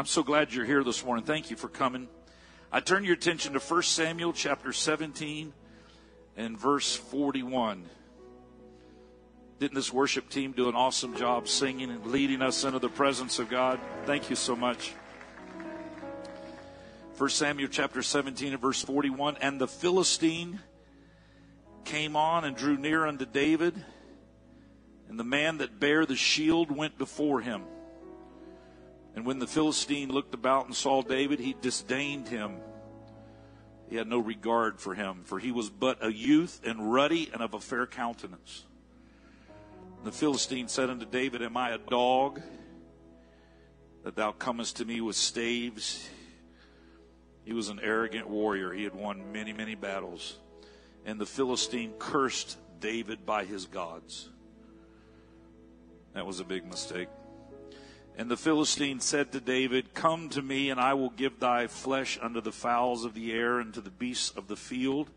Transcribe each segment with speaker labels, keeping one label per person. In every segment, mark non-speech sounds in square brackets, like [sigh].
Speaker 1: I'm so glad you're here this morning. Thank you for coming. I turn your attention to 1 Samuel chapter 17 and verse 41. Didn't this worship team do an awesome job singing and leading us into the presence of God? Thank you so much. 1 Samuel chapter 17 and verse 41. And the Philistine came on and drew near unto David, and the man that bare the shield went before him. And when the Philistine looked about and saw David, he disdained him. He had no regard for him, for he was but a youth and ruddy and of a fair countenance. The Philistine said unto David, Am I a dog that thou comest to me with staves? He was an arrogant warrior. He had won many, many battles. And the Philistine cursed David by his gods. That was a big mistake. And the Philistine said to David, Come to me, and I will give thy flesh unto the fowls of the air and to the beasts of the field.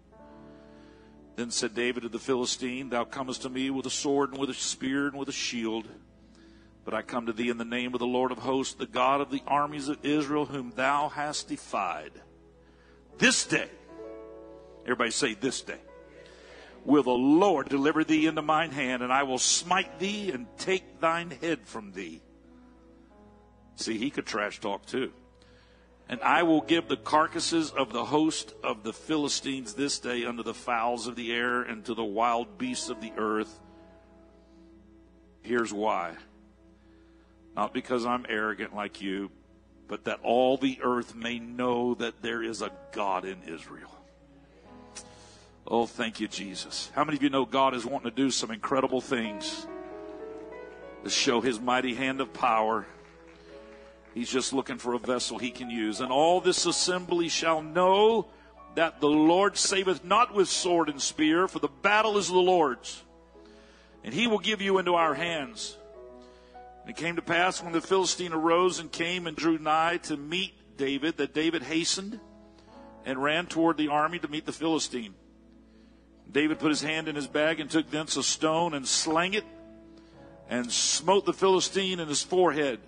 Speaker 1: Then said David to the Philistine, Thou comest to me with a sword and with a spear and with a shield. But I come to thee in the name of the Lord of hosts, the God of the armies of Israel, whom thou hast defied. This day, everybody say, This day, will the Lord deliver thee into mine hand, and I will smite thee and take thine head from thee. See, he could trash talk too. And I will give the carcasses of the host of the Philistines this day unto the fowls of the air and to the wild beasts of the earth. Here's why. Not because I'm arrogant like you, but that all the earth may know that there is a God in Israel. Oh, thank you, Jesus. How many of you know God is wanting to do some incredible things to show his mighty hand of power? He's just looking for a vessel he can use. And all this assembly shall know that the Lord saveth not with sword and spear, for the battle is the Lord's. And he will give you into our hands. And it came to pass when the Philistine arose and came and drew nigh to meet David, that David hastened and ran toward the army to meet the Philistine. David put his hand in his bag and took thence a stone and slang it and smote the Philistine in his forehead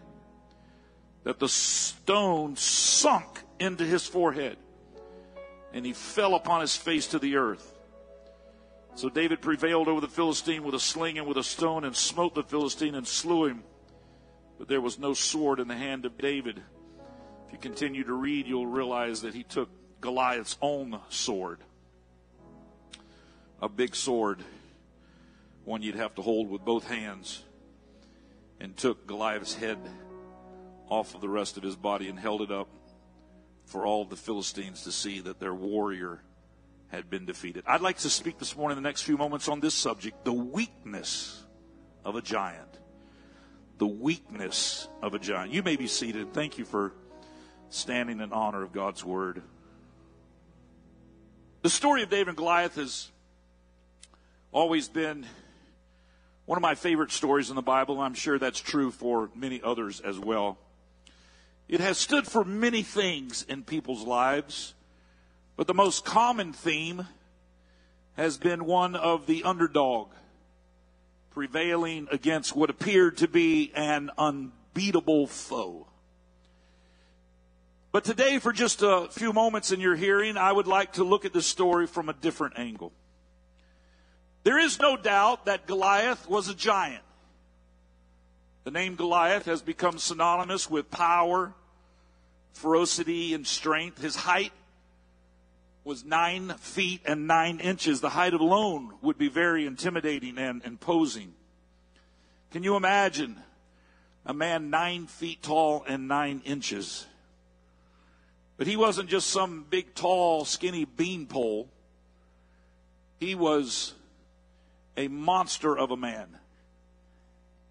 Speaker 1: that the stone sunk into his forehead and he fell upon his face to the earth. So David prevailed over the Philistine with a sling and with a stone and smote the Philistine and slew him. But there was no sword in the hand of David. If you continue to read, you'll realize that he took Goliath's own sword. A big sword, one you'd have to hold with both hands, and took Goliath's head off of the rest of his body and held it up for all the Philistines to see that their warrior had been defeated. I'd like to speak this morning in the next few moments on this subject the weakness of a giant. The weakness of a giant. You may be seated. Thank you for standing in honor of God's word. The story of David and Goliath has always been one of my favorite stories in the Bible. I'm sure that's true for many others as well. It has stood for many things in people's lives, but the most common theme has been one of the underdog prevailing against what appeared to be an unbeatable foe. But today, for just a few moments in your hearing, I would like to look at this story from a different angle. There is no doubt that Goliath was a giant. The name Goliath has become synonymous with power, ferocity, and strength. His height was nine feet and nine inches. The height alone would be very intimidating and imposing. Can you imagine a man nine feet tall and nine inches? But he wasn't just some big, tall, skinny beanpole. He was a monster of a man.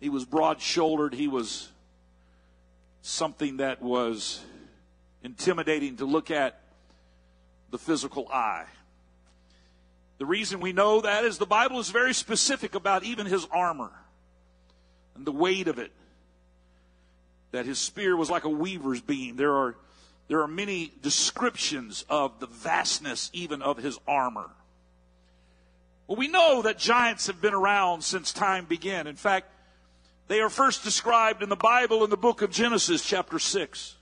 Speaker 1: He was broad shouldered. He was something that was intimidating to look at the physical eye. The reason we know that is the Bible is very specific about even his armor and the weight of it. That his spear was like a weaver's beam. There are, there are many descriptions of the vastness even of his armor. Well, we know that giants have been around since time began. In fact, they are first described in the Bible in the book of Genesis, chapter 6.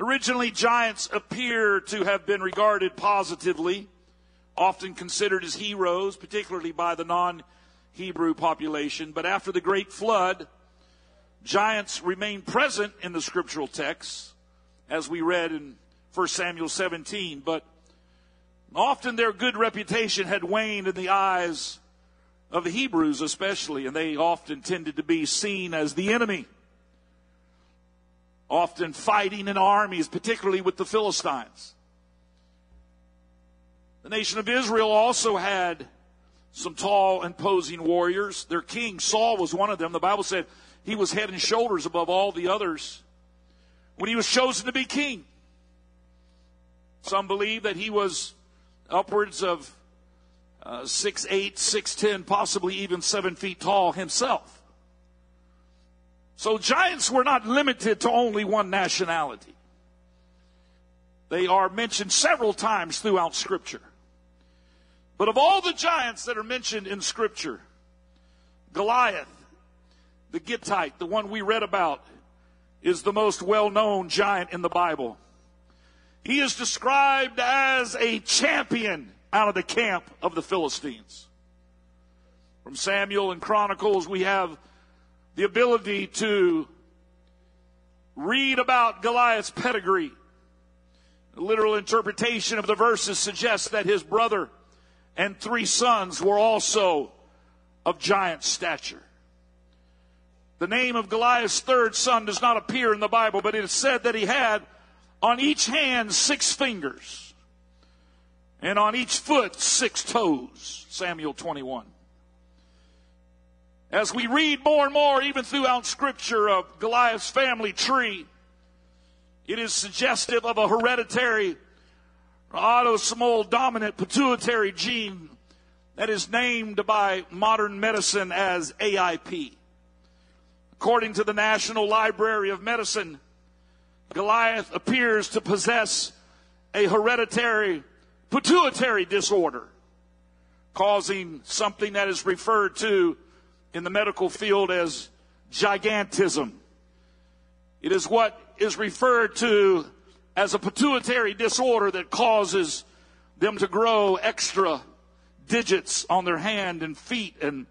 Speaker 1: Originally, giants appear to have been regarded positively, often considered as heroes, particularly by the non Hebrew population. But after the great flood, giants remain present in the scriptural texts, as we read in 1 Samuel 17. But often their good reputation had waned in the eyes of the Hebrews, especially, and they often tended to be seen as the enemy often fighting in armies, particularly with the Philistines. The nation of Israel also had some tall, imposing warriors. Their king, Saul, was one of them. The Bible said he was head and shoulders above all the others when he was chosen to be king. Some believe that he was upwards of six eight, six ten, possibly even seven feet tall himself. So giants were not limited to only one nationality. They are mentioned several times throughout Scripture. But of all the giants that are mentioned in Scripture, Goliath, the Gittite, the one we read about, is the most well known giant in the Bible. He is described as a champion out of the camp of the Philistines. From Samuel and Chronicles, we have the ability to read about Goliath's pedigree. The literal interpretation of the verses suggests that his brother and three sons were also of giant stature. The name of Goliath's third son does not appear in the Bible, but it is said that he had on each hand six fingers and on each foot six toes. Samuel 21. As we read more and more, even throughout Scripture, of Goliath's family tree, it is suggestive of a hereditary, autosomal dominant pituitary gene that is named by modern medicine as AIP. According to the National Library of Medicine, Goliath appears to possess a hereditary pituitary disorder, causing something that is referred to in the medical field as gigantism. It is what is referred to as a pituitary disorder that causes them to grow extra digits on their hand and feet and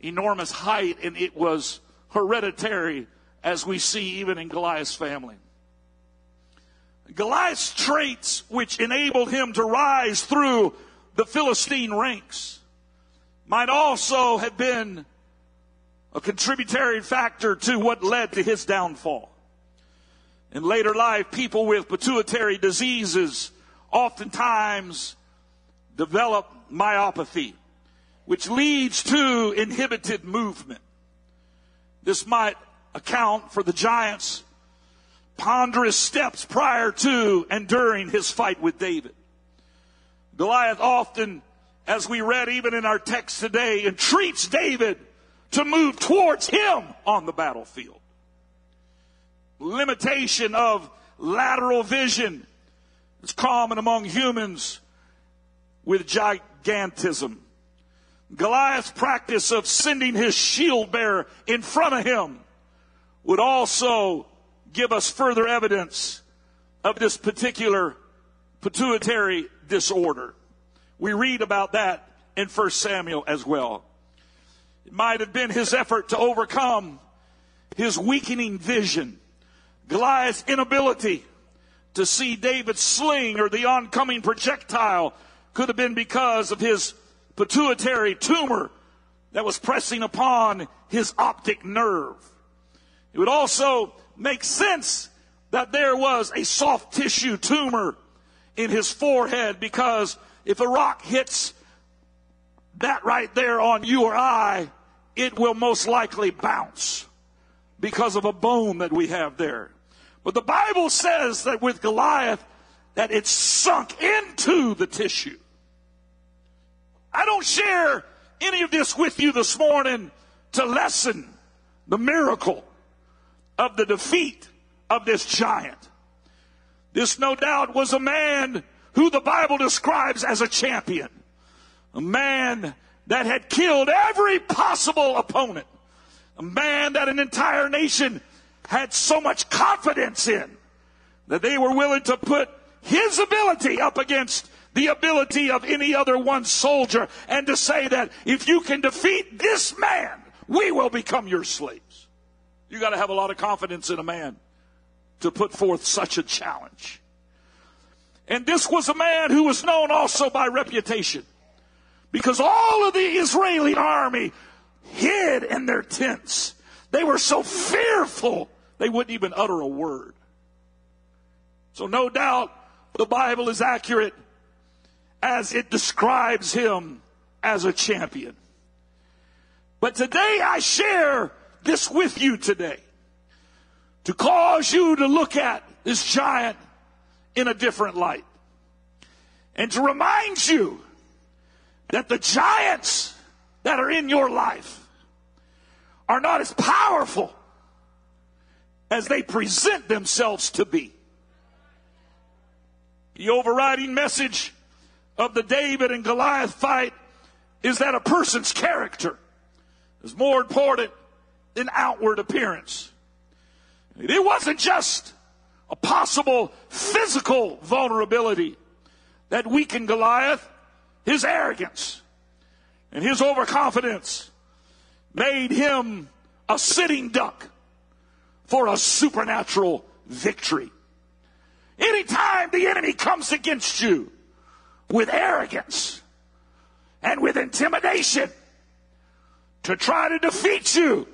Speaker 1: enormous height, and it was hereditary, as we see even in Goliath's family. Goliath's traits, which enabled him to rise through the Philistine ranks, might also have been a contributory factor to what led to his downfall. In later life, people with pituitary diseases oftentimes develop myopathy, which leads to inhibited movement. This might account for the giant's ponderous steps prior to and during his fight with David. Goliath often, as we read even in our text today, entreats David to move towards him on the battlefield. Limitation of lateral vision is common among humans with gigantism. Goliath's practice of sending his shield bearer in front of him would also give us further evidence of this particular pituitary disorder. We read about that in 1 Samuel as well. It might have been his effort to overcome his weakening vision, Goliath's inability to see David's sling or the oncoming projectile could have been because of his pituitary tumor that was pressing upon his optic nerve. It would also make sense that there was a soft tissue tumor in his forehead because if a rock hits that right there on you or I, it will most likely bounce because of a bone that we have there. But the Bible says that with Goliath, that it sunk into the tissue. I don't share any of this with you this morning to lessen the miracle of the defeat of this giant. This no doubt was a man who the Bible describes as a champion. A man that had killed every possible opponent. A man that an entire nation had so much confidence in That they were willing to put his ability up against the ability of any other one soldier and to say that if you can defeat this man, we will become your slaves. You got to have a lot of confidence in a man to put forth such a challenge. And this was a man who was known also by reputation because all of the Israeli army hid in their tents. They were so fearful they wouldn't even utter a word. So no doubt the Bible is accurate as it describes him as a champion. But today I share this with you today to cause you to look at this giant in a different light and to remind you that the giants that are in your life are not as powerful as they present themselves to be. The overriding message of the David and Goliath fight is that a person's character is more important than outward appearance. It wasn't just a possible physical vulnerability that weakened Goliath. His arrogance and his overconfidence made him a sitting duck for a supernatural victory. Anytime the enemy comes against you with arrogance and with intimidation to try to defeat you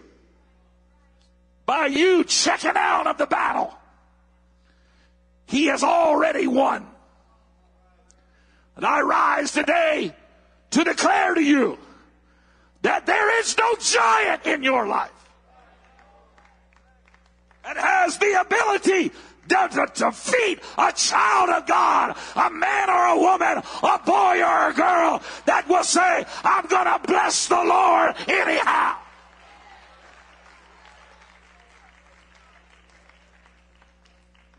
Speaker 1: by you checking out of the battle, he has already won. And I rise today to declare to you that there is no giant in your life that has the ability to defeat a child of God, a man or a woman, a boy or a girl that will say, I'm going to bless the Lord anyhow.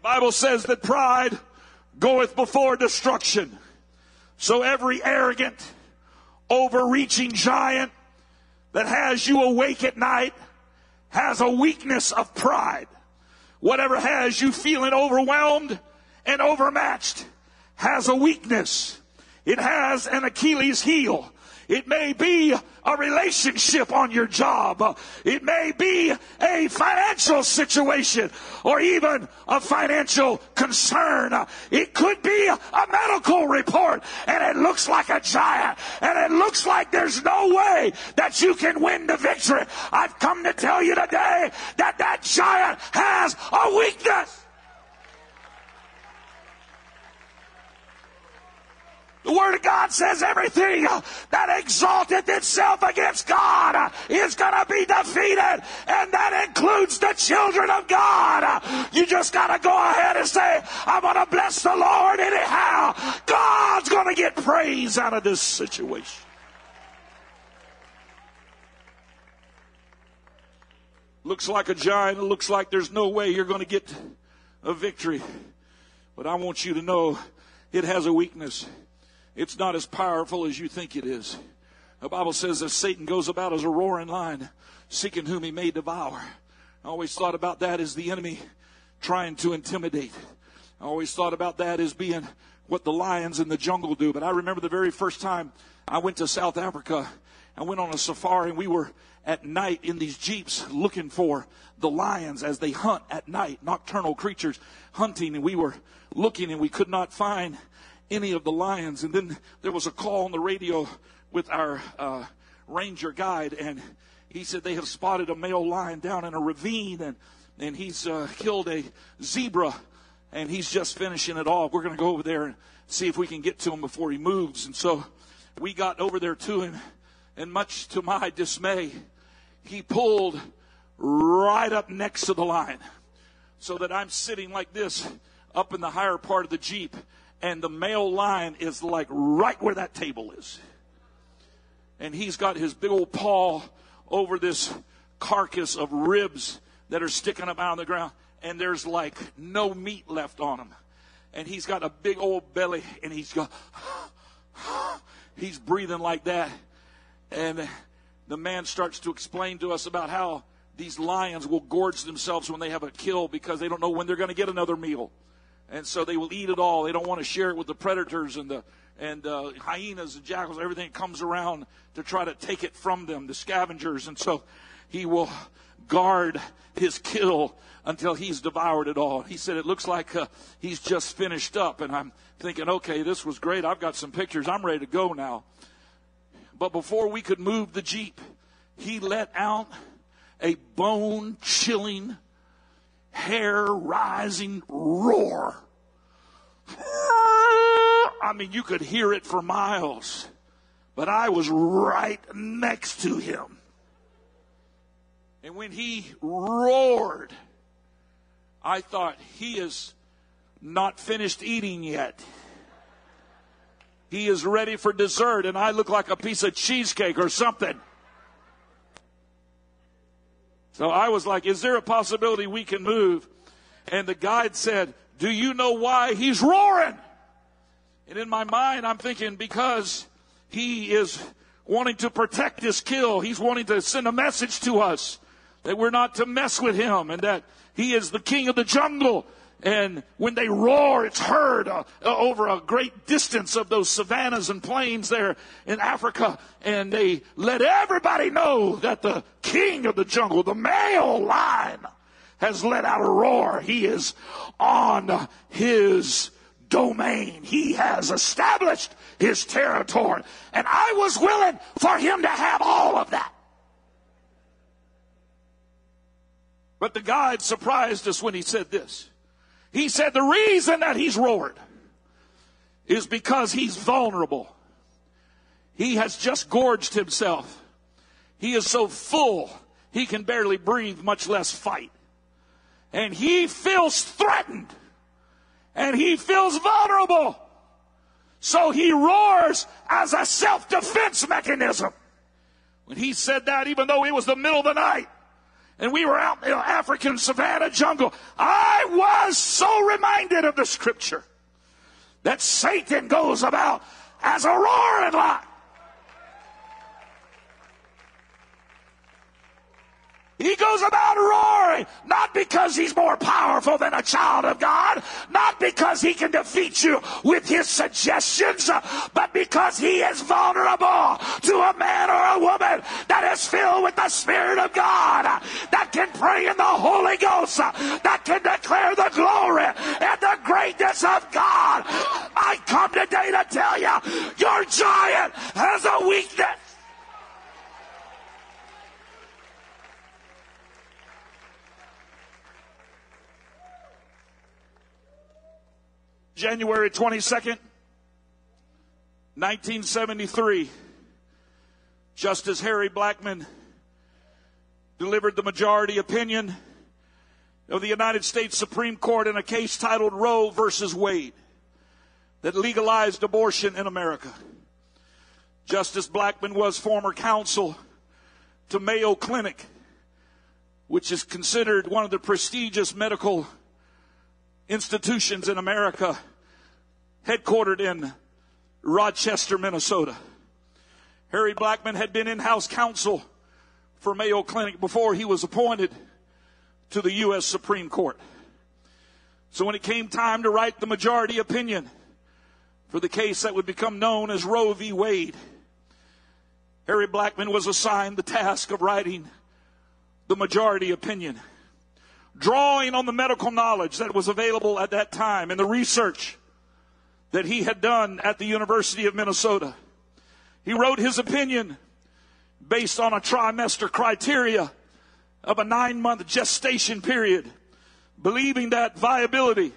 Speaker 1: Bible says that pride goeth before destruction. So every arrogant, overreaching giant that has you awake at night has a weakness of pride. Whatever has you feeling overwhelmed and overmatched has a weakness. It has an Achilles heel. It may be a relationship on your job. It may be a financial situation or even a financial concern. It could be a medical report and it looks like a giant and it looks like there's no way that you can win the victory. I've come to tell you today that that giant has a weakness. The Word of God says everything that exalteth itself against God is going to be defeated, and that includes the children of God. You just got to go ahead and say, I'm going to bless the Lord anyhow. God's going to get praise out of this situation. Looks like a giant. It looks like there's no way you're going to get a victory. But I want you to know it has a weakness. It's not as powerful as you think it is. The Bible says that Satan goes about as a roaring lion, seeking whom he may devour. I always thought about that as the enemy trying to intimidate. I always thought about that as being what the lions in the jungle do. But I remember the very first time I went to South Africa. I went on a safari and we were at night in these jeeps looking for the lions as they hunt at night, nocturnal creatures hunting. And we were looking and we could not find any of the lions. And then there was a call on the radio with our uh, ranger guide, and he said they have spotted a male lion down in a ravine, and and he's uh, killed a zebra, and he's just finishing it off. We're going to go over there and see if we can get to him before he moves. And so we got over there to him, and much to my dismay, he pulled right up next to the lion, so that I'm sitting like this up in the higher part of the jeep and the male lion is like right where that table is. And he's got his big old paw over this carcass of ribs that are sticking up out on the ground, and there's like no meat left on him. And he's got a big old belly, and he's got, [sighs] he's breathing like that. And the man starts to explain to us about how these lions will gorge themselves when they have a kill because they don't know when they're going to get another meal. And so they will eat it all. They don't want to share it with the predators and the and uh, hyenas and jackals, everything comes around to try to take it from them, the scavengers. And so he will guard his kill until he's devoured it all. He said, It looks like uh, he's just finished up. And I'm thinking, okay, this was great. I've got some pictures. I'm ready to go now. But before we could move the Jeep, he let out a bone chilling, hair rising roar. I mean, you could hear it for miles, but I was right next to him. And when he roared, I thought, he is not finished eating yet. He is ready for dessert, and I look like a piece of cheesecake or something. So I was like, Is there a possibility we can move? And the guide said, Do you know why he's roaring? And in my mind, I'm thinking, Because he is wanting to protect this kill, he's wanting to send a message to us that we're not to mess with him and that he is the king of the jungle and when they roar, it's heard uh, uh, over a great distance of those savannas and plains there in Africa. And they let everybody know that the king of the jungle, the male lion, has let out a roar. He is on his domain. He has established his territory. And I was willing for him to have all of that. But the guide surprised us when he said this. He said the reason that he's roared is because he's vulnerable. He has just gorged himself. He is so full, he can barely breathe, much less fight. And he feels threatened. And he feels vulnerable. So he roars as a self-defense mechanism. When he said that, even though it was the middle of the night, and we were out in the African savannah jungle, I was so reminded of the scripture that Satan goes about as a roaring lion. He goes about roaring, not because he's more powerful than a child of God, not because he can defeat you with his suggestions, uh, but because he is vulnerable to a man or a woman that is filled with the Spirit of God, uh, that can pray in the Holy Ghost, uh, that can declare the glory and the greatness of God. I come today to tell you, your giant has a weakness. January 22nd, 1973, Justice Harry Blackmun delivered the majority opinion of the United States Supreme Court in a case titled Roe versus Wade that legalized abortion in America. Justice Blackmun was former counsel to Mayo Clinic, which is considered one of the prestigious medical institutions in America headquartered in Rochester, Minnesota. Harry Blackmun had been in-house counsel for Mayo Clinic before he was appointed to the U.S. Supreme Court. So when it came time to write the majority opinion for the case that would become known as Roe v. Wade, Harry Blackmun was assigned the task of writing the majority opinion, drawing on the medical knowledge that was available at that time and the research that he had done at the University of Minnesota. He wrote his opinion based on a trimester criteria of a nine month gestation period, believing that viability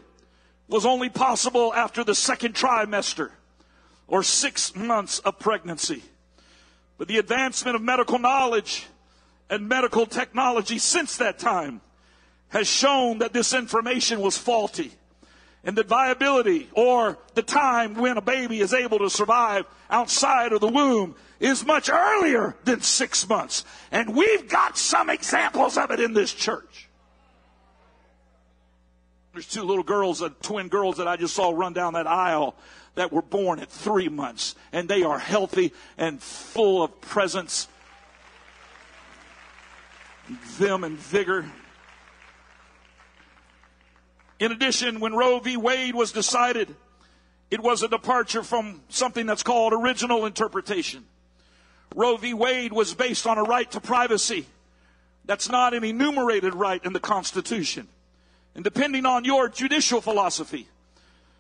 Speaker 1: was only possible after the second trimester or six months of pregnancy. But the advancement of medical knowledge and medical technology since that time has shown that this information was faulty and the viability or the time when a baby is able to survive outside of the womb is much earlier than six months. And we've got some examples of it in this church. There's two little girls, uh, twin girls that I just saw run down that aisle that were born at three months. And they are healthy and full of presence, vim and vigor In addition, when Roe v. Wade was decided, it was a departure from something that's called original interpretation. Roe v. Wade was based on a right to privacy. That's not an enumerated right in the Constitution. And depending on your judicial philosophy,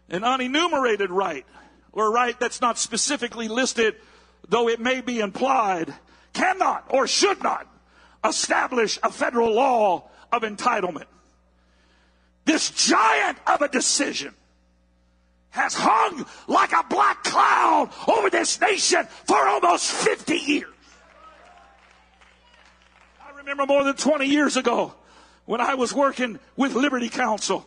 Speaker 1: an unenumerated right, or a right that's not specifically listed, though it may be implied, cannot or should not establish a federal law of entitlement. This giant of a decision has hung like a black cloud over this nation for almost 50 years. I remember more than 20 years ago when I was working with Liberty Counsel.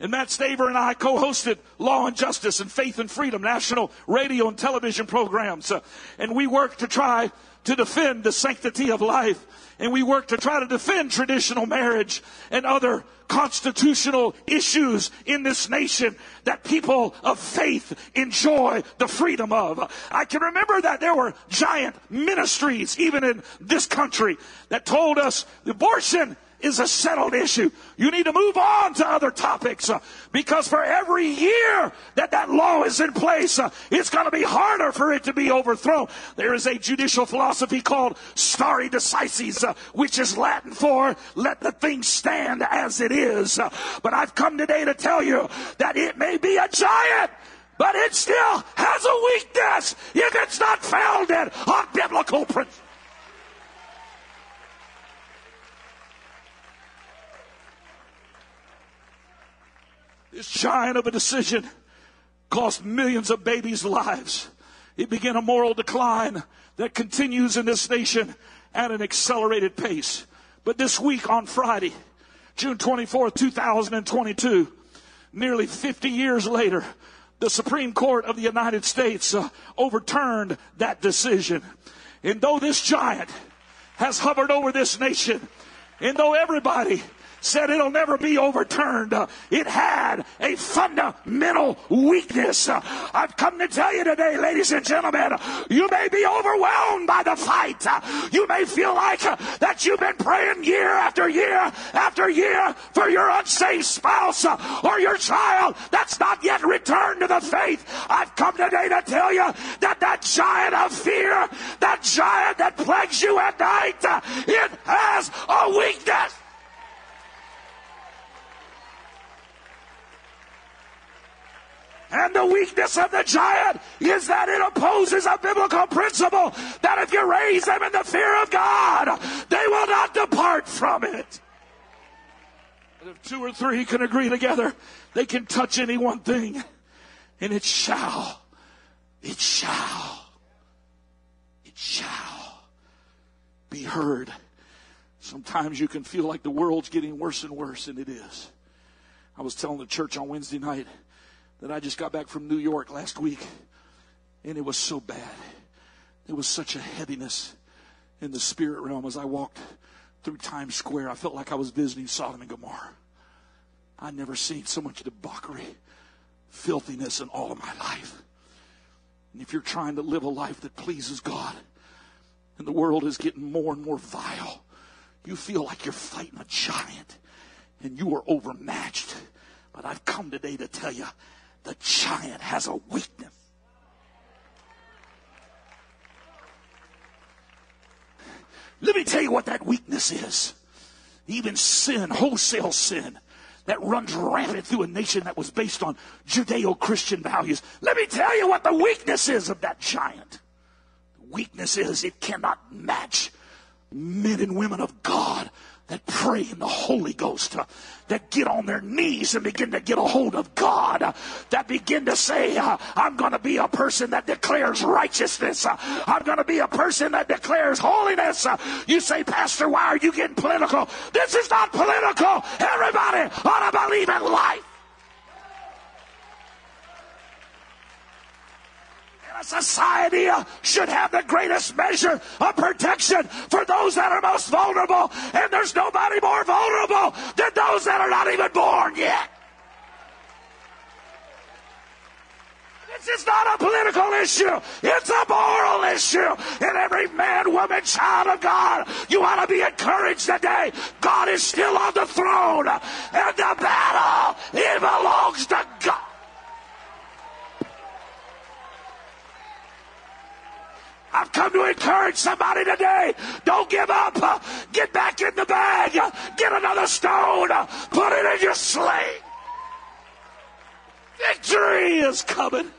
Speaker 1: And Matt Staver and I co-hosted Law and Justice and Faith and Freedom national radio and television programs. Uh, and we worked to try to defend the sanctity of life and we work to try to defend traditional marriage and other constitutional issues in this nation that people of faith enjoy the freedom of. I can remember that there were giant ministries even in this country that told us abortion is a settled issue. You need to move on to other topics uh, because for every year that that law is in place, uh, it's going to be harder for it to be overthrown. There is a judicial philosophy called stare decisis, uh, which is Latin for let the thing stand as it is. Uh, but I've come today to tell you that it may be a giant but it still has a weakness if it's not founded on biblical principles. This giant of a decision cost millions of babies' lives. It began a moral decline that continues in this nation at an accelerated pace. But this week on Friday, June 24th, 2022, nearly 50 years later, the Supreme Court of the United States uh, overturned that decision. And though this giant has hovered over this nation, and though everybody said it'll never be overturned. Uh, it had a fundamental weakness. Uh, I've come to tell you today, ladies and gentlemen, you may be overwhelmed by the fight. Uh, you may feel like that you've been praying year after year after year for your unsaved spouse or your child that's not yet returned to the faith. I've come today to tell you that that giant of fear, that giant that plagues you at night, it has a weakness. And the weakness of the giant is that it opposes a biblical principle that if you raise them in the fear of God, they will not depart from it. But if two or three can agree together, they can touch any one thing, and it shall, it shall, it shall be heard. Sometimes you can feel like the world's getting worse and worse, and it is. I was telling the church on Wednesday night that I just got back from New York last week, and it was so bad. There was such a heaviness in the spirit realm as I walked through Times Square. I felt like I was visiting Sodom and Gomorrah. I'd never seen so much debauchery, filthiness in all of my life. And if you're trying to live a life that pleases God, and the world is getting more and more vile, you feel like you're fighting a giant and you are overmatched. But I've come today to tell you the giant has a weakness. Let me tell you what that weakness is. Even sin, wholesale sin, that runs rampant through a nation that was based on Judeo Christian values. Let me tell you what the weakness is of that giant. The weakness is it cannot match men and women of God pray in the Holy Ghost, uh, that get on their knees and begin to get a hold of God, uh, that begin to say, uh, I'm going to be a person that declares righteousness. Uh, I'm going to be a person that declares holiness. Uh, you say, Pastor, why are you getting political? This is not political. Everybody ought to believe in life. A society uh, should have the greatest measure of protection for those that are most vulnerable. And there's nobody more vulnerable than those that are not even born yet. This is not a political issue. It's a moral issue. And every man, woman, child of God, you ought to be encouraged today. God is still on the throne. And the battle, it belongs to God. I've come to encourage somebody today. Don't give up. Get back in the bag. Get another stone. Put it in your sling. Victory is coming.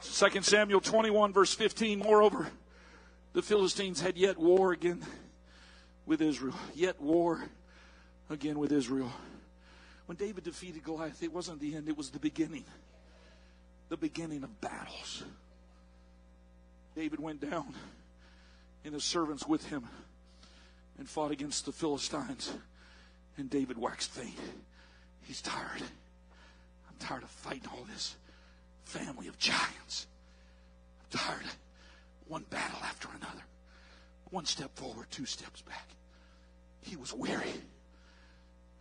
Speaker 1: Second Samuel 21 verse 15. Moreover, the Philistines had yet war again with Israel. Yet war again with Israel. When David defeated Goliath, it wasn't the end, it was the beginning. The beginning of battles. David went down and his servants with him and fought against the Philistines. And David waxed faint. He's tired. I'm tired of fighting all this family of giants. I'm tired. Of one battle after another. One step forward, two steps back. He was weary.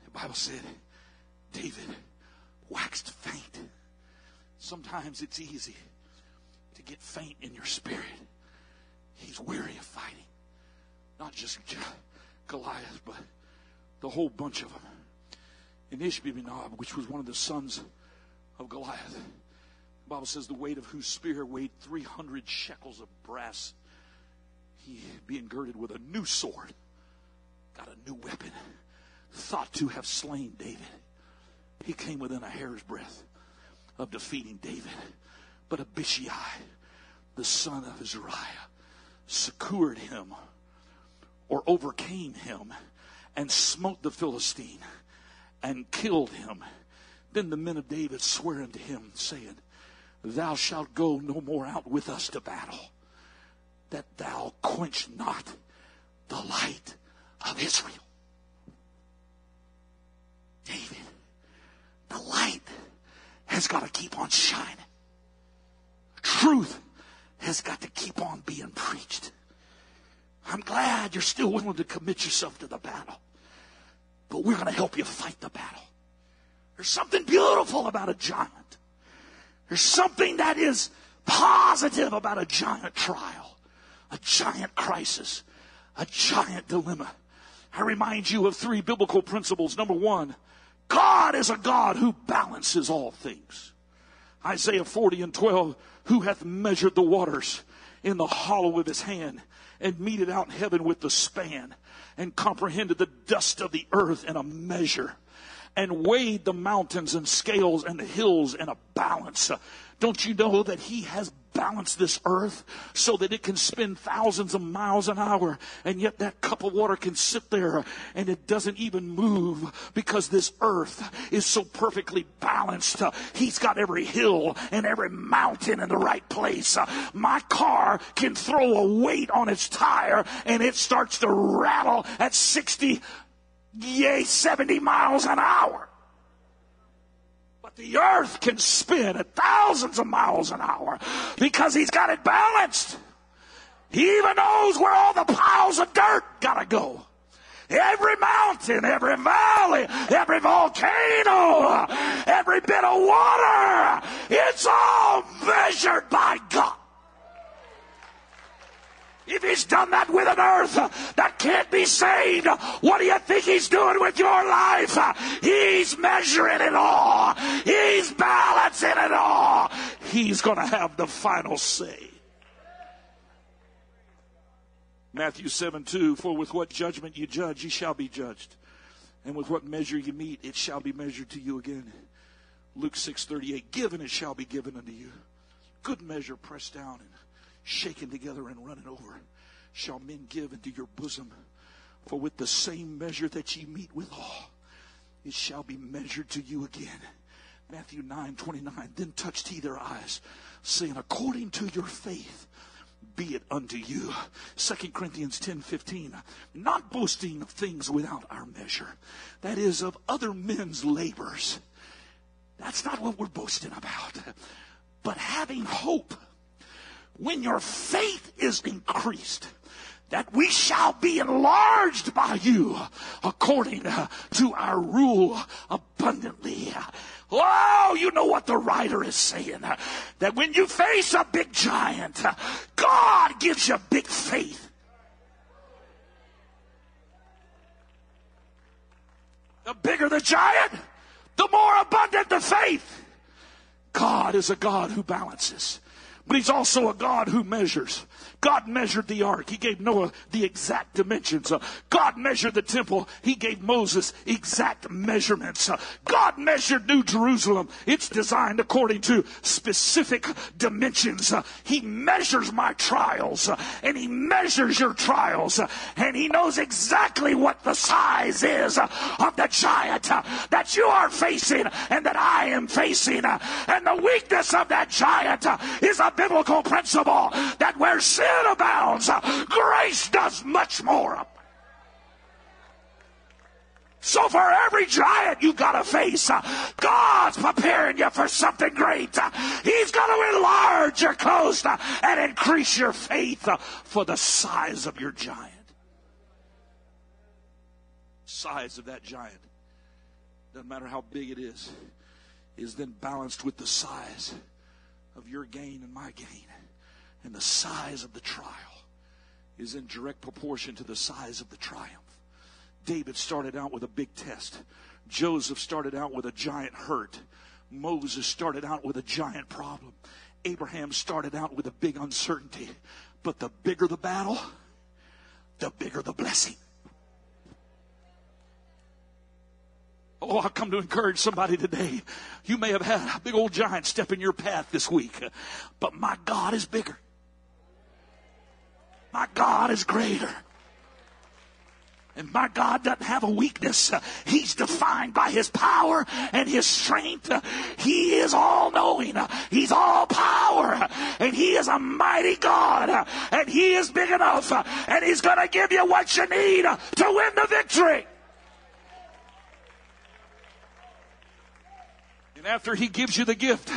Speaker 1: The Bible said David waxed faint. Sometimes it's easy to get faint in your spirit. He's weary of fighting. Not just Goliath, but the whole bunch of them. And Ishbi-benob, which was one of the sons of Goliath, the Bible says the weight of whose spear weighed 300 shekels of brass. He, being girded with a new sword, got a new weapon, thought to have slain David. He came within a hair's breadth of defeating David. But Abishai, the son of Azariah, secured him or overcame him and smote the Philistine and killed him. Then the men of David sware unto him, saying, Thou shalt go no more out with us to battle, that thou quench not the light of Israel. David the light has got to keep on shining. Truth has got to keep on being preached. I'm glad you're still willing to commit yourself to the battle. But we're going to help you fight the battle. There's something beautiful about a giant. There's something that is positive about a giant trial, a giant crisis, a giant dilemma. I remind you of three biblical principles. Number one, God is a God who balances all things. Isaiah 40 and 12, who hath measured the waters in the hollow of his hand and meted out heaven with the span and comprehended the dust of the earth in a measure and weighed the mountains and scales and the hills in a balance. Don't you know that he has balance this earth so that it can spin thousands of miles an hour and yet that cup of water can sit there and it doesn't even move because this earth is so perfectly balanced. He's got every hill and every mountain in the right place. My car can throw a weight on its tire and it starts to rattle at 60, yay, 70 miles an hour the earth can spin at thousands of miles an hour because he's got it balanced. He even knows where all the piles of dirt gotta go. Every mountain, every valley, every volcano, every bit of water, it's all measured by God. If he's done that with an earth that can't be saved, what do you think he's doing with your life? He's measuring it all. He's balancing it all. He's going to have the final say. Matthew 7 2, for with what judgment you judge, you shall be judged. And with what measure you meet, it shall be measured to you again. Luke 6 38, given it shall be given unto you. Good measure pressed down and shaken together and running over, shall men give into your bosom. For with the same measure that ye meet withal, it shall be measured to you again. Matthew 9, 29. Then touched he their eyes, saying, according to your faith, be it unto you. 2 Corinthians 10, 15. Not boasting of things without our measure. That is of other men's labors. That's not what we're boasting about. But having hope when your faith is increased, that we shall be enlarged by you according to our rule abundantly. Oh, you know what the writer is saying. That when you face a big giant, God gives you big faith. The bigger the giant, the more abundant the faith. God is a God who balances, but He's also a God who measures. God measured the ark. He gave Noah the exact dimensions. Uh, God measured the temple. He gave Moses exact measurements. Uh, God measured New Jerusalem. It's designed according to specific dimensions. Uh, he measures my trials and he measures your trials and he knows exactly what the size is of the giant that you are facing and that I am facing. And the weakness of that giant is a biblical principle that where sin sin abounds, grace does much more. So for every giant you've gotta face, God's preparing you for something great. He's gonna enlarge your coast and increase your faith for the size of your giant. Size of that giant, doesn't matter how big it is, is then balanced with the size of your gain and my gain. And the size of the trial is in direct proportion to the size of the triumph. David started out with a big test. Joseph started out with a giant hurt. Moses started out with a giant problem. Abraham started out with a big uncertainty. But the bigger the battle, the bigger the blessing. Oh, I come to encourage somebody today. You may have had a big old giant step in your path this week, but my God is bigger. My God is greater. And my God doesn't have a weakness. He's defined by His power and His strength. He is all knowing. He's all power. And He is a mighty God. And He is big enough. And He's going to give you what you need to win the victory. And after he gives you the gift,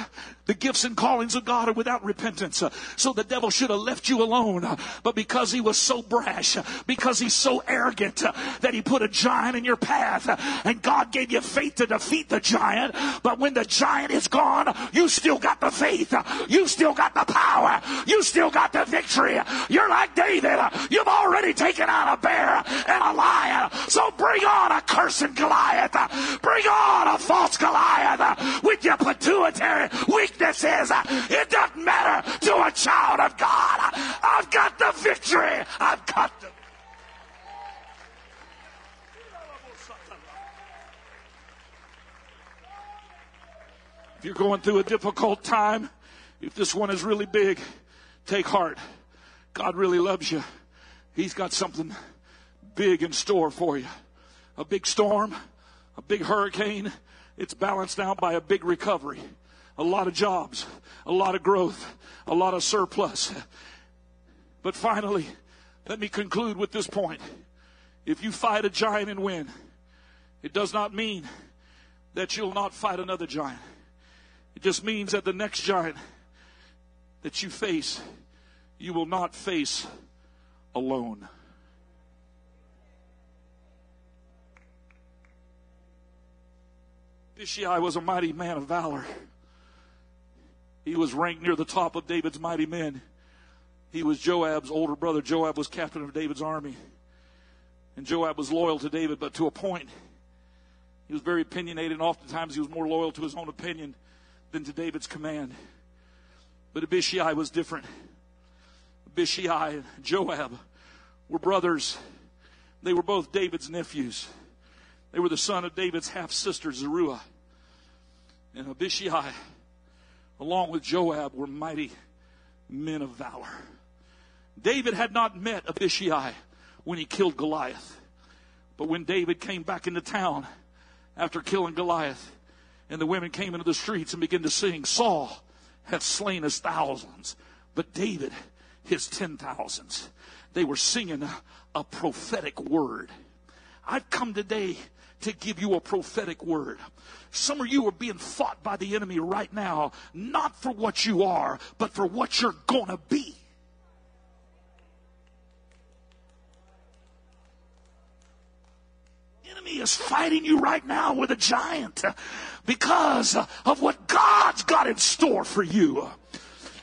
Speaker 1: the gifts and callings of God are without repentance. Uh, so the devil should have left you alone. Uh, but because he was so brash, uh, because he's so arrogant that he put a giant in your path and God gave you faith to defeat the giant. But when the giant is gone, you still got the faith. You still got the power. You still got the victory. You're like David. You've already taken out a bear and a lion. So bring on a cursed Goliath. Bring on a false Goliath with your pituitary weaknesses. It doesn't matter to a child of God. I've got the victory. I've got the If you're going through a difficult time, if this one is really big, take heart. God really loves you. He's got something big in store for you. A big storm, a big hurricane, it's balanced out by a big recovery, a lot of jobs, a lot of growth, a lot of surplus. But finally, let me conclude with this point. If you fight a giant and win, it does not mean that you'll not fight another giant. It just means that the next giant that you face, you will not face alone. Abishai was a mighty man of valor. He was ranked near the top of David's mighty men. He was Joab's older brother. Joab was captain of David's army. And Joab was loyal to David, but to a point. He was very opinionated, and oftentimes he was more loyal to his own opinion than to David's command. But Abishai was different. Abishai and Joab were brothers. They were both David's nephews. They were the son of David's half sister, Zeruiah. And Abishai, along with Joab, were mighty men of valor. David had not met Abishai when he killed Goliath. But when David came back into town after killing Goliath, and the women came into the streets and began to sing, Saul hath slain his thousands, but David his ten thousands. They were singing a, a prophetic word. I've come today to give you a prophetic word. Some of you are being fought by the enemy right now, not for what you are, but for what you're going to be. enemy is fighting you right now with a giant because of what God's got in store for you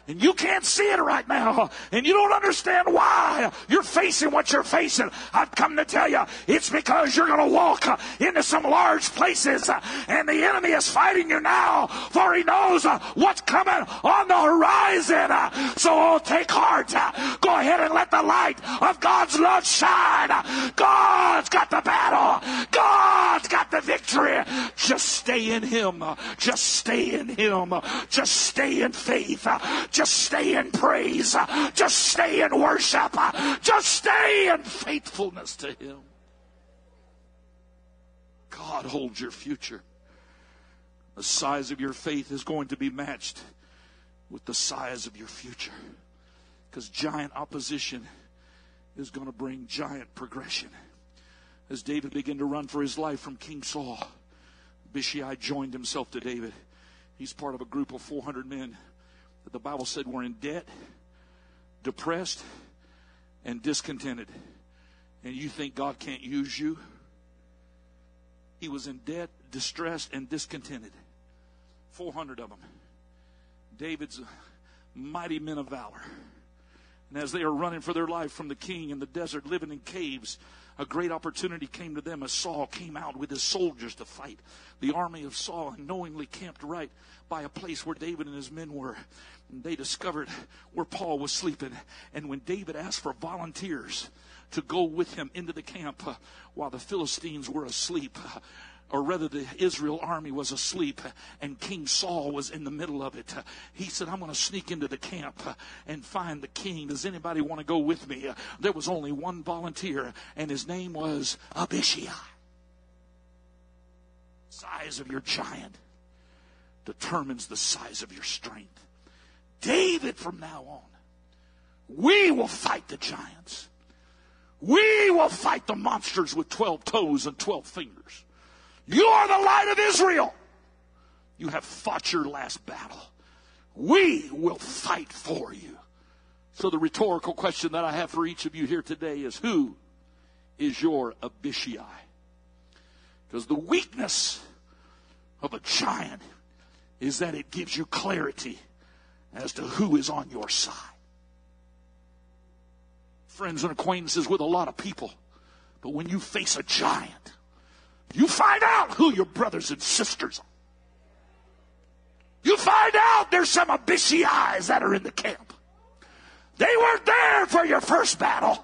Speaker 1: and you can't see it right now, and you don't understand why you're facing what you're facing, I've come to tell you it's because you're going to walk into some large places, and the enemy is fighting you now, for he knows what's coming on the horizon. So oh, take heart. Go ahead and let the light of God's love shine. God's got the battle. God's got the victory. Just stay in Him. Just stay in Him. Just stay in faith. Just stay in praise. Just stay in worship. Just stay in faithfulness to Him. God holds your future. The size of your faith is going to be matched with the size of your future. Because giant opposition is going to bring giant progression. As David began to run for his life from King Saul, Abishai joined himself to David. He's part of a group of 400 men the Bible said were in debt, depressed, and discontented. And you think God can't use you? He was in debt, distressed, and discontented. 400 of them. David's mighty men of valor. And as they are running for their life from the king in the desert, living in caves, a great opportunity came to them as Saul came out with his soldiers to fight. The army of Saul unknowingly camped right by a place where David and his men were. And they discovered where Paul was sleeping. And when David asked for volunteers to go with him into the camp uh, while the Philistines were asleep, uh, or rather the Israel army was asleep and King Saul was in the middle of it. He said, I'm going to sneak into the camp and find the king. Does anybody want to go with me? There was only one volunteer and his name was Abishai. Size of your giant determines the size of your strength. David from now on, we will fight the giants. We will fight the monsters with 12 toes and 12 fingers. You are the light of Israel. You have fought your last battle. We will fight for you. So the rhetorical question that I have for each of you here today is who is your Abishai? Because the weakness of a giant is that it gives you clarity as to who is on your side. Friends and acquaintances with a lot of people. But when you face a giant, you find out who your brothers and sisters are. You find out there's some Abishai's that are in the camp. They weren't there for your first battle,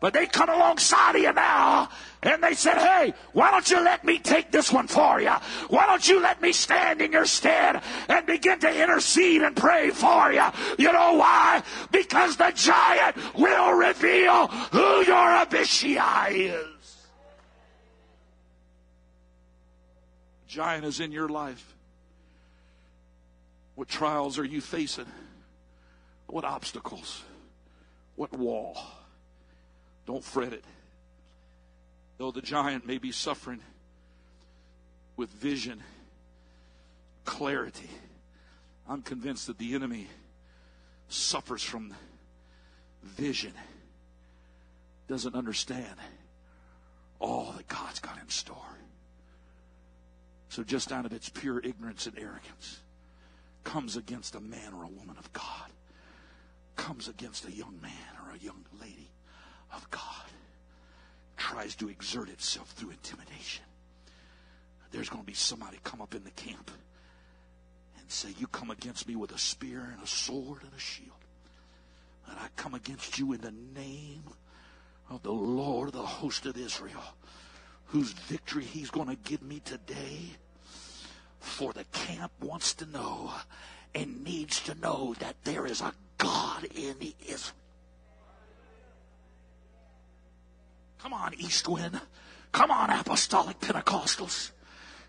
Speaker 1: but they come alongside of you now and they said, Hey, why don't you let me take this one for you? Why don't you let me stand in your stead and begin to intercede and pray for you? You know why? Because the giant will reveal who your Abishai is. Giant is in your life? What trials are you facing? What obstacles? What wall? Don't fret it. Though the giant may be suffering with vision, clarity, I'm convinced that the enemy suffers from vision, doesn't understand all that God's got in store. So, just out of its pure ignorance and arrogance, comes against a man or a woman of God, comes against a young man or a young lady of God, tries to exert itself through intimidation. There's going to be somebody come up in the camp and say, You come against me with a spear and a sword and a shield. And I come against you in the name of the Lord, the host of Israel whose victory he's going to give me today. For the camp wants to know and needs to know that there is a God in Israel. Come on, East Wind. Come on, Apostolic Pentecostals.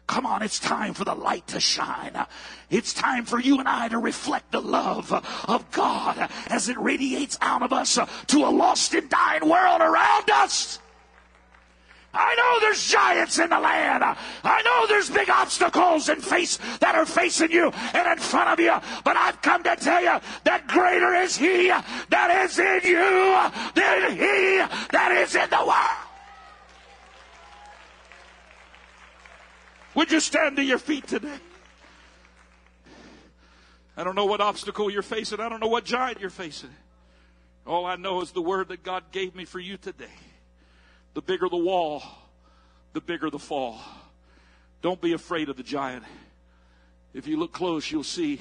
Speaker 1: Come on, it's time for the light to shine. It's time for you and I to reflect the love of God as it radiates out of us to a lost and dying world around us. I know there's giants in the land. I know there's big obstacles and face that are facing you and in front of you. But I've come to tell you that greater is He that is in you than He that is in the world. Would you stand to your feet today? I don't know what obstacle you're facing. I don't know what giant you're facing. All I know is the word that God gave me for you today. The bigger the wall, the bigger the fall. Don't be afraid of the giant. If you look close, you'll see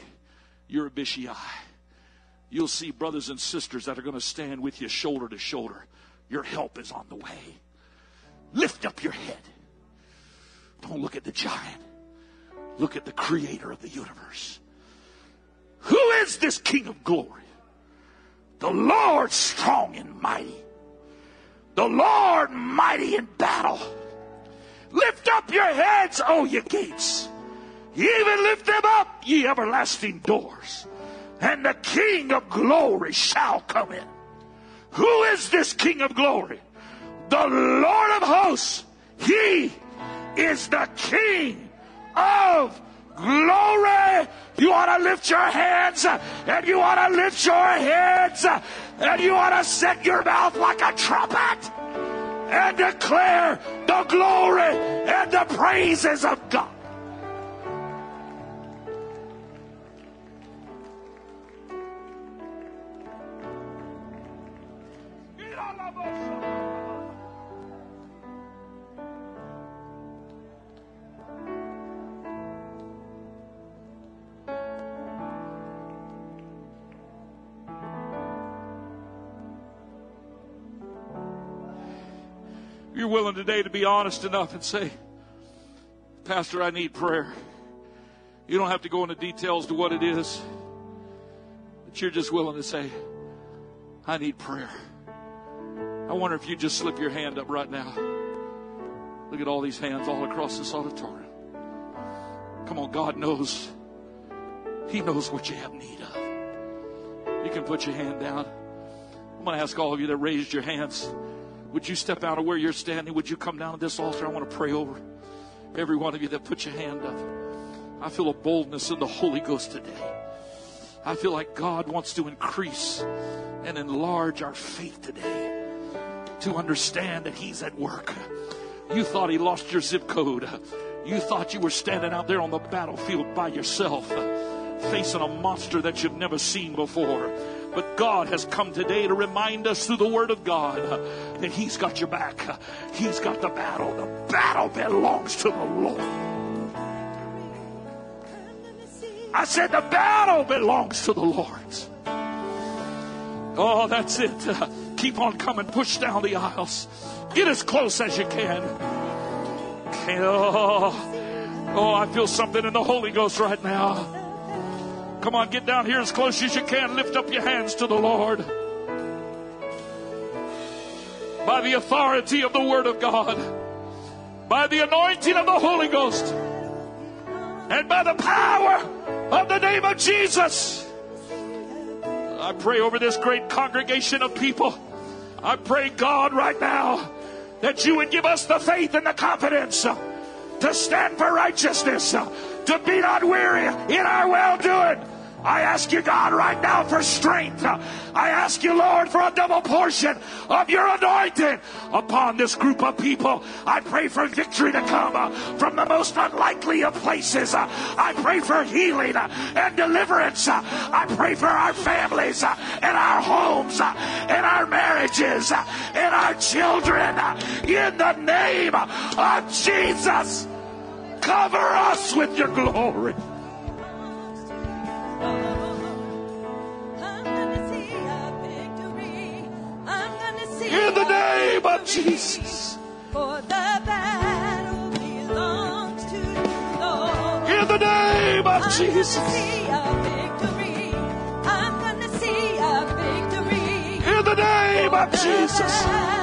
Speaker 1: your Abishai. You'll see brothers and sisters that are going to stand with you shoulder to shoulder. Your help is on the way. Lift up your head. Don't look at the giant. Look at the creator of the universe. Who is this King of glory? The Lord strong and mighty. The Lord mighty in battle. Lift up your heads, O ye gates. Ye Even lift them up, ye everlasting doors. And the King of glory shall come in. Who is this King of glory? The Lord of hosts. He is the King of glory. You ought to lift your hands and you ought to lift your heads and you ought to set your mouth like a trumpet and declare the glory and the praises of God. You're willing today to be honest enough and say, Pastor, I need prayer. You don't have to go into details to what it is, but you're just willing to say, I need prayer. I wonder if you just slip your hand up right now. Look at all these hands all across this auditorium. Come on, God knows. He knows what you have need of. You can put your hand down. I'm going to ask all of you that raised your hands. Would you step out of where you're standing? Would you come down to this altar? I want to pray over every one of you that put your hand up. I feel a boldness in the Holy Ghost today. I feel like God wants to increase and enlarge our faith today to understand that He's at work. You thought He lost your zip code. You thought you were standing out there on the battlefield by yourself, facing a monster that you've never seen before. But God has come today to remind us through the Word of God that He's got your back. He's got the battle. The battle belongs to the Lord. I said the battle belongs to the Lord. Oh, that's it. keep on coming. Push down the aisles. Get as close as you can. Oh, oh, I feel something in the Holy Ghost right now. Come on, get down here as close as you can. Lift up your hands to the Lord. By the authority of the Word of God, by the anointing of the Holy Ghost, and by the power of the name of Jesus. I pray over this great congregation of people. I pray, God, right now, that you would give us the faith and the confidence to stand for righteousness, to be not weary in our well doing I ask you, God, right now for strength. I ask you, Lord, for a double portion of your anointing upon this group of people. I pray for victory to come uh, from the most unlikely of places. Uh, I pray for healing uh, and deliverance. I pray for our families and our homes and our marriages and our children. In the name of Jesus, cover us with your glory. Name of Jesus. For the battle belongs to you, Lord. In the name of Jesus. In the name of Jesus.